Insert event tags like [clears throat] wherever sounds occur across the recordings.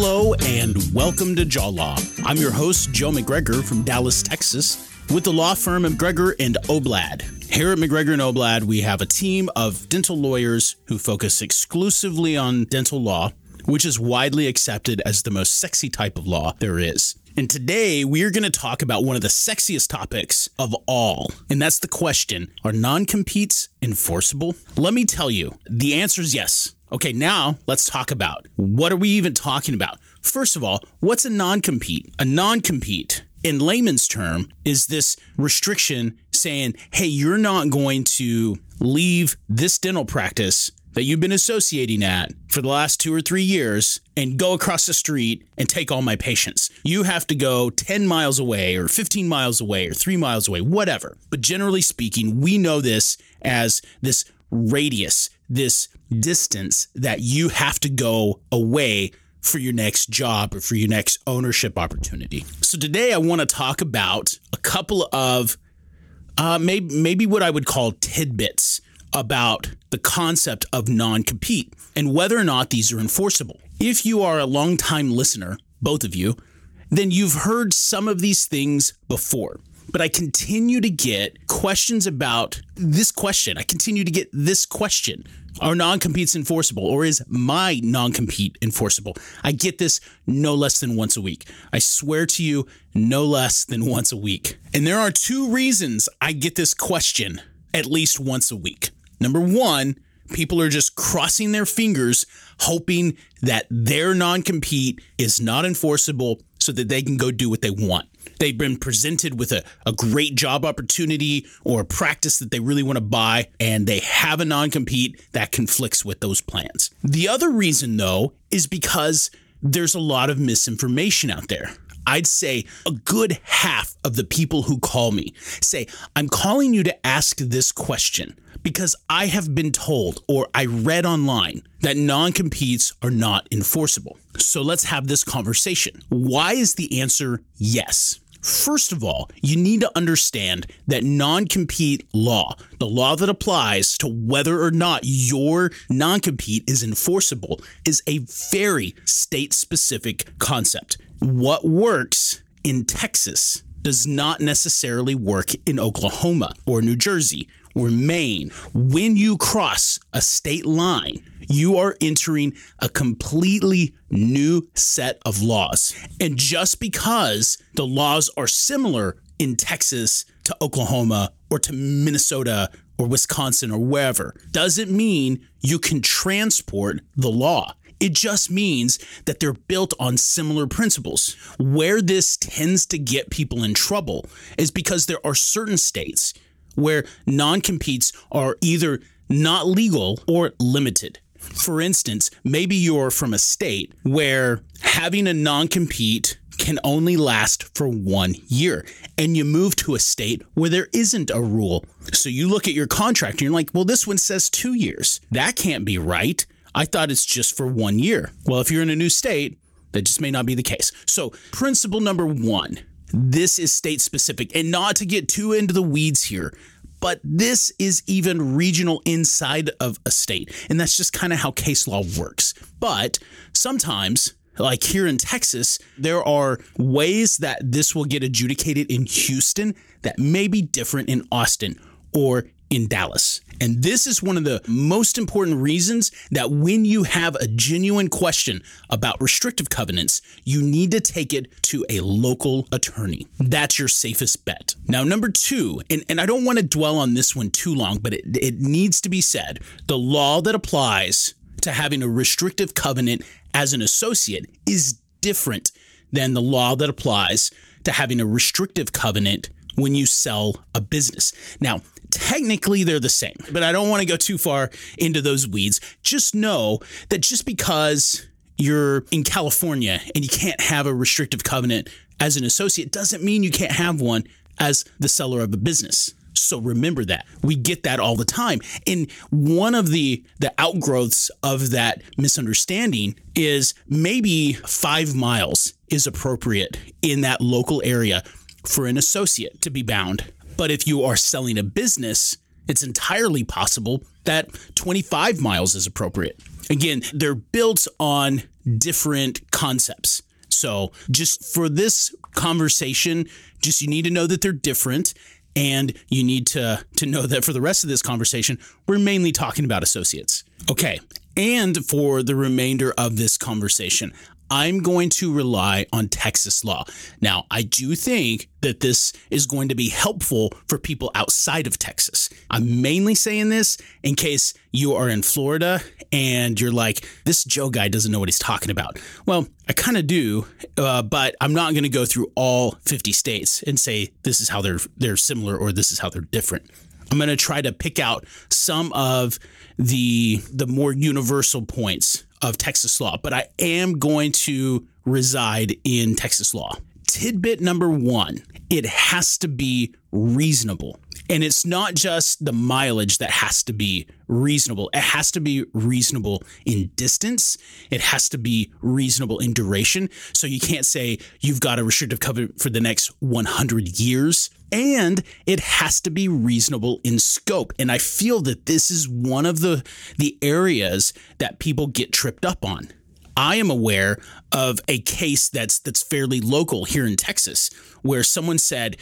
Hello and welcome to Jaw Law. I'm your host, Joe McGregor from Dallas, Texas, with the law firm McGregor and Oblad. Here at McGregor and Oblad, we have a team of dental lawyers who focus exclusively on dental law, which is widely accepted as the most sexy type of law there is. And today we're going to talk about one of the sexiest topics of all, and that's the question Are non competes enforceable? Let me tell you, the answer is yes. Okay, now let's talk about what are we even talking about? First of all, what's a non compete? A non compete, in layman's term, is this restriction saying, hey, you're not going to leave this dental practice that you've been associating at for the last two or three years and go across the street and take all my patients. You have to go 10 miles away or 15 miles away or three miles away, whatever. But generally speaking, we know this as this radius, this distance that you have to go away for your next job or for your next ownership opportunity. So today I want to talk about a couple of uh, maybe maybe what I would call tidbits about the concept of non-compete and whether or not these are enforceable. If you are a longtime listener, both of you, then you've heard some of these things before but I continue to get questions about this question. I continue to get this question. Are non competes enforceable or is my non compete enforceable? I get this no less than once a week. I swear to you, no less than once a week. And there are two reasons I get this question at least once a week. Number one, people are just crossing their fingers, hoping that their non compete is not enforceable so that they can go do what they want. They've been presented with a, a great job opportunity or a practice that they really want to buy, and they have a non compete that conflicts with those plans. The other reason, though, is because there's a lot of misinformation out there. I'd say a good half of the people who call me say, I'm calling you to ask this question because I have been told or I read online that non competes are not enforceable. So let's have this conversation. Why is the answer yes? First of all, you need to understand that non compete law, the law that applies to whether or not your non compete is enforceable, is a very state specific concept. What works in Texas does not necessarily work in Oklahoma or New Jersey or Maine. When you cross a state line, you are entering a completely new set of laws. And just because the laws are similar in Texas to Oklahoma or to Minnesota or Wisconsin or wherever doesn't mean you can transport the law. It just means that they're built on similar principles. Where this tends to get people in trouble is because there are certain states where non competes are either not legal or limited. For instance, maybe you're from a state where having a non compete can only last for one year, and you move to a state where there isn't a rule. So you look at your contract and you're like, well, this one says two years. That can't be right. I thought it's just for one year. Well, if you're in a new state, that just may not be the case. So, principle number one this is state specific, and not to get too into the weeds here, but this is even regional inside of a state. And that's just kind of how case law works. But sometimes, like here in Texas, there are ways that this will get adjudicated in Houston that may be different in Austin or in Dallas. And this is one of the most important reasons that when you have a genuine question about restrictive covenants, you need to take it to a local attorney. That's your safest bet. Now, number two, and, and I don't want to dwell on this one too long, but it, it needs to be said the law that applies to having a restrictive covenant as an associate is different than the law that applies to having a restrictive covenant when you sell a business. Now, technically they're the same, but I don't want to go too far into those weeds. Just know that just because you're in California and you can't have a restrictive covenant as an associate doesn't mean you can't have one as the seller of a business. So remember that. We get that all the time. And one of the the outgrowths of that misunderstanding is maybe 5 miles is appropriate in that local area for an associate to be bound. But if you are selling a business, it's entirely possible that 25 miles is appropriate. Again, they're built on different concepts. So, just for this conversation, just you need to know that they're different and you need to to know that for the rest of this conversation, we're mainly talking about associates. Okay. And for the remainder of this conversation, I'm going to rely on Texas law. Now, I do think that this is going to be helpful for people outside of Texas. I'm mainly saying this in case you are in Florida and you're like, this Joe guy doesn't know what he's talking about. Well, I kind of do, uh, but I'm not going to go through all 50 states and say this is how they're they're similar or this is how they're different. I'm going to try to pick out some of the the more universal points of Texas law, but I am going to reside in Texas law. Tidbit number one it has to be reasonable. And it's not just the mileage that has to be reasonable. It has to be reasonable in distance. It has to be reasonable in duration. So you can't say you've got a restrictive covenant for the next 100 years. And it has to be reasonable in scope. And I feel that this is one of the, the areas that people get tripped up on. I am aware of a case that's that's fairly local here in Texas where someone said,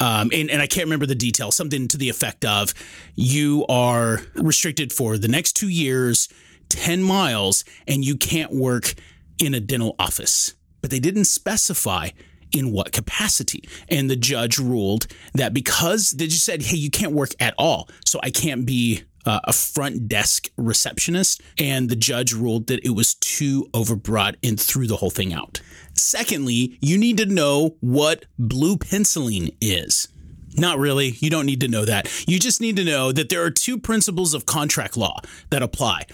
um, and, and I can't remember the details, something to the effect of, you are restricted for the next two years, 10 miles, and you can't work in a dental office. But they didn't specify in what capacity. And the judge ruled that because they just said, hey, you can't work at all. So I can't be uh, a front desk receptionist. And the judge ruled that it was too overbroad and threw the whole thing out. Secondly, you need to know what blue penciling is. Not really. You don't need to know that. You just need to know that there are two principles of contract law that apply.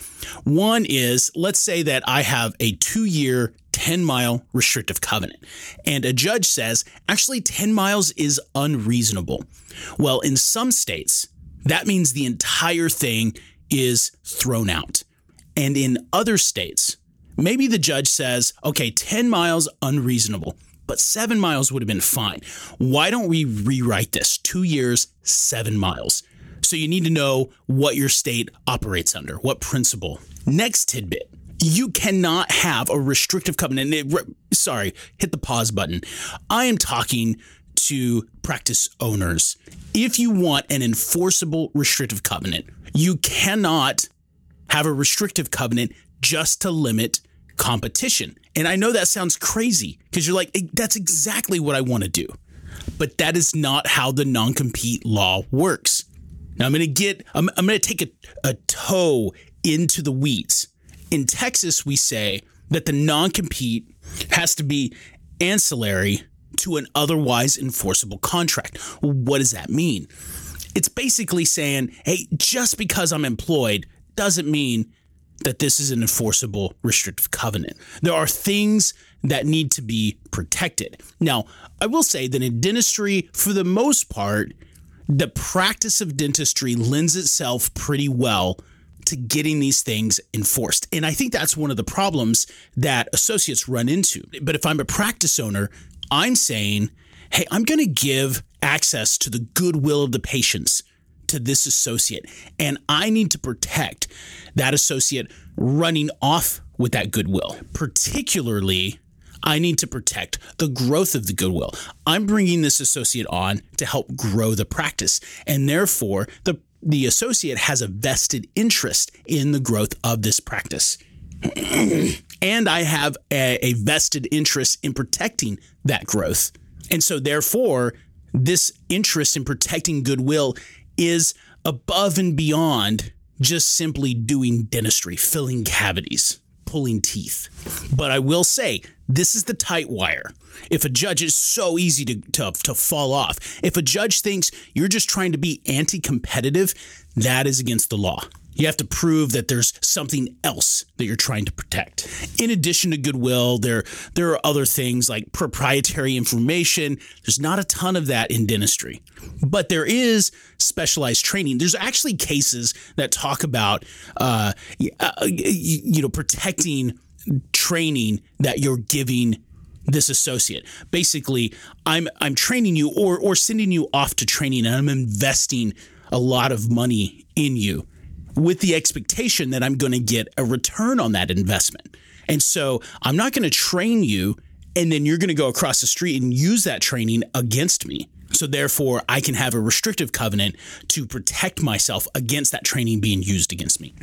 One is let's say that I have a two year 10 mile restrictive covenant. And a judge says, actually, 10 miles is unreasonable. Well, in some states, that means the entire thing is thrown out. And in other states, maybe the judge says, okay, 10 miles, unreasonable, but seven miles would have been fine. Why don't we rewrite this? Two years, seven miles. So you need to know what your state operates under, what principle. Next tidbit. You cannot have a restrictive covenant. It, sorry, hit the pause button. I am talking to practice owners. If you want an enforceable restrictive covenant, you cannot have a restrictive covenant just to limit competition. And I know that sounds crazy because you're like, that's exactly what I want to do. But that is not how the non compete law works. Now I'm going to get, I'm, I'm going to take a, a toe into the weeds. In Texas, we say that the non compete has to be ancillary to an otherwise enforceable contract. What does that mean? It's basically saying, hey, just because I'm employed doesn't mean that this is an enforceable restrictive covenant. There are things that need to be protected. Now, I will say that in dentistry, for the most part, the practice of dentistry lends itself pretty well to getting these things enforced. And I think that's one of the problems that associates run into. But if I'm a practice owner, I'm saying, hey, I'm going to give access to the goodwill of the patients to this associate. And I need to protect that associate running off with that goodwill. Particularly, I need to protect the growth of the goodwill. I'm bringing this associate on to help grow the practice. And therefore, the, the associate has a vested interest in the growth of this practice. [clears throat] and I have a, a vested interest in protecting that growth. And so, therefore, this interest in protecting goodwill is above and beyond just simply doing dentistry, filling cavities, pulling teeth. But I will say, this is the tight wire. If a judge is so easy to, to, to fall off, if a judge thinks you're just trying to be anti competitive, that is against the law. You have to prove that there's something else that you're trying to protect. In addition to goodwill, there there are other things like proprietary information. There's not a ton of that in dentistry, but there is specialized training. There's actually cases that talk about, uh, uh you know, protecting training that you're giving this associate. Basically, I'm I'm training you or or sending you off to training and I'm investing a lot of money in you with the expectation that I'm going to get a return on that investment. And so I'm not going to train you and then you're going to go across the street and use that training against me. So therefore, I can have a restrictive covenant to protect myself against that training being used against me.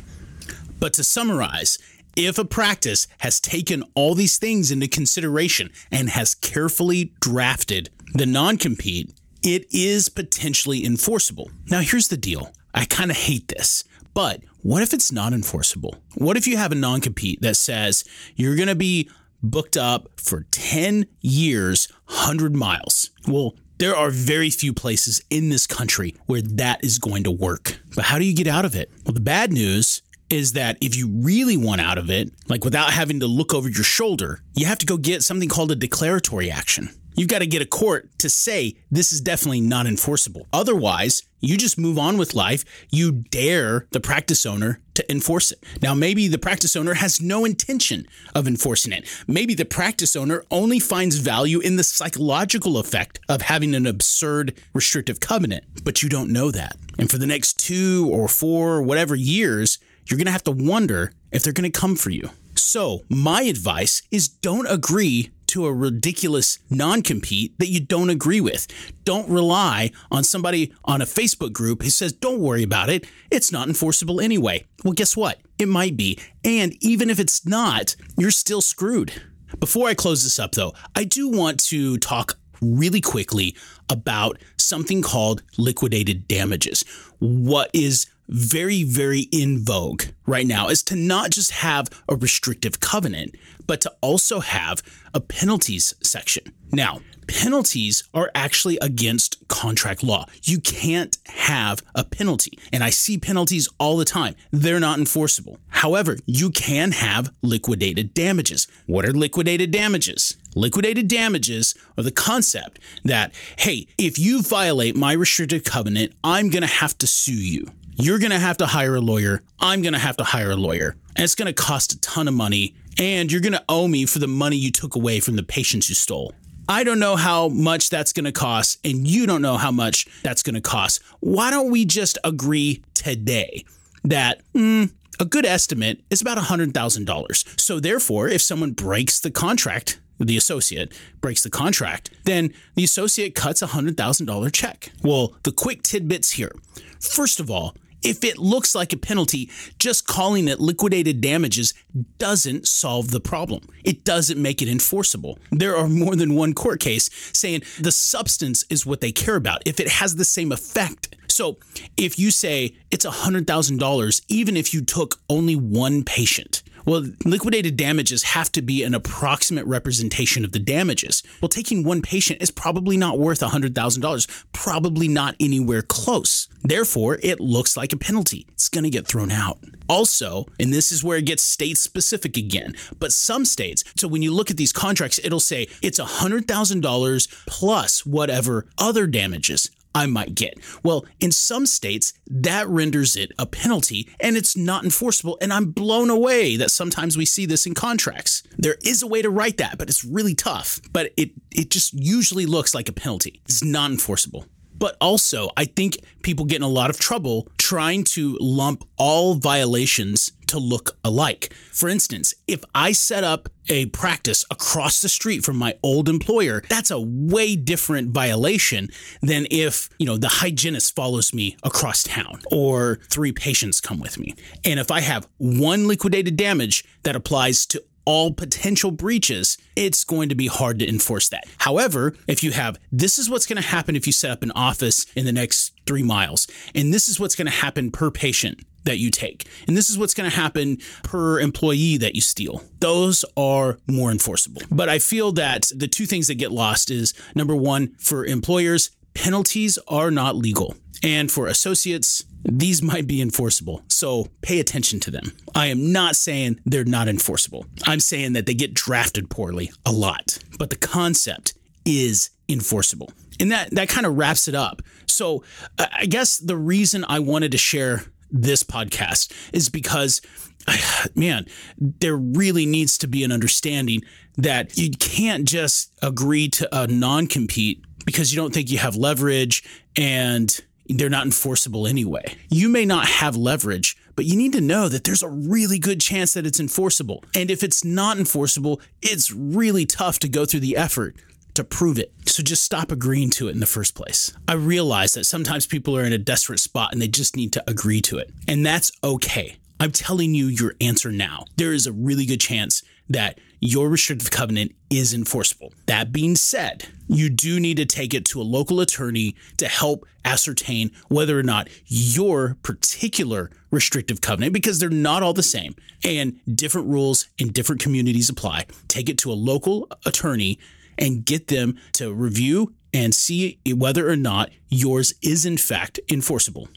But to summarize, if a practice has taken all these things into consideration and has carefully drafted the non compete, it is potentially enforceable. Now, here's the deal I kind of hate this, but what if it's not enforceable? What if you have a non compete that says you're going to be booked up for 10 years, 100 miles? Well, there are very few places in this country where that is going to work. But how do you get out of it? Well, the bad news is that if you really want out of it, like without having to look over your shoulder, you have to go get something called a declaratory action. You've got to get a court to say this is definitely not enforceable. Otherwise, you just move on with life. You dare the practice owner to enforce it. Now, maybe the practice owner has no intention of enforcing it. Maybe the practice owner only finds value in the psychological effect of having an absurd restrictive covenant, but you don't know that. And for the next two or four, or whatever years, you're going to have to wonder if they're going to come for you. So, my advice is don't agree to a ridiculous non compete that you don't agree with. Don't rely on somebody on a Facebook group who says, don't worry about it. It's not enforceable anyway. Well, guess what? It might be. And even if it's not, you're still screwed. Before I close this up, though, I do want to talk really quickly about something called liquidated damages. What is very, very in vogue right now is to not just have a restrictive covenant, but to also have a penalties section. Now, penalties are actually against contract law. You can't have a penalty. And I see penalties all the time. They're not enforceable. However, you can have liquidated damages. What are liquidated damages? Liquidated damages are the concept that, hey, if you violate my restricted covenant, I'm going to have to sue you. You're going to have to hire a lawyer. I'm going to have to hire a lawyer. And it's going to cost a ton of money. And you're going to owe me for the money you took away from the patients you stole. I don't know how much that's going to cost, and you don't know how much that's going to cost. Why don't we just agree today that mm, a good estimate is about $100,000? So, therefore, if someone breaks the contract, the associate breaks the contract, then the associate cuts a $100,000 check. Well, the quick tidbits here. First of all, if it looks like a penalty, just calling it liquidated damages doesn't solve the problem. It doesn't make it enforceable. There are more than one court case saying the substance is what they care about. If it has the same effect. So if you say it's $100,000, even if you took only one patient, well, liquidated damages have to be an approximate representation of the damages. Well, taking one patient is probably not worth $100,000, probably not anywhere close. Therefore, it looks like a penalty. It's going to get thrown out. Also, and this is where it gets state specific again, but some states, so when you look at these contracts, it'll say it's $100,000 plus whatever other damages. I might get. Well, in some states, that renders it a penalty and it's not enforceable. And I'm blown away that sometimes we see this in contracts. There is a way to write that, but it's really tough. But it, it just usually looks like a penalty. It's not enforceable. But also, I think people get in a lot of trouble trying to lump all violations to look alike. For instance, if I set up a practice across the street from my old employer, that's a way different violation than if, you know, the hygienist follows me across town or three patients come with me. And if I have one liquidated damage that applies to all potential breaches, it's going to be hard to enforce that. However, if you have this is what's going to happen if you set up an office in the next three miles, and this is what's going to happen per patient that you take, and this is what's going to happen per employee that you steal, those are more enforceable. But I feel that the two things that get lost is number one, for employers, penalties are not legal. And for associates, these might be enforceable. So pay attention to them. I am not saying they're not enforceable. I'm saying that they get drafted poorly a lot, but the concept is enforceable. And that, that kind of wraps it up. So I guess the reason I wanted to share this podcast is because, [sighs] man, there really needs to be an understanding that you can't just agree to a non compete because you don't think you have leverage and they're not enforceable anyway. You may not have leverage, but you need to know that there's a really good chance that it's enforceable. And if it's not enforceable, it's really tough to go through the effort to prove it. So just stop agreeing to it in the first place. I realize that sometimes people are in a desperate spot and they just need to agree to it. And that's okay. I'm telling you your answer now. There is a really good chance that your restrictive covenant is enforceable. That being said, you do need to take it to a local attorney to help ascertain whether or not your particular restrictive covenant, because they're not all the same and different rules in different communities apply. Take it to a local attorney and get them to review and see whether or not yours is in fact enforceable.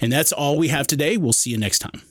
And that's all we have today. We'll see you next time.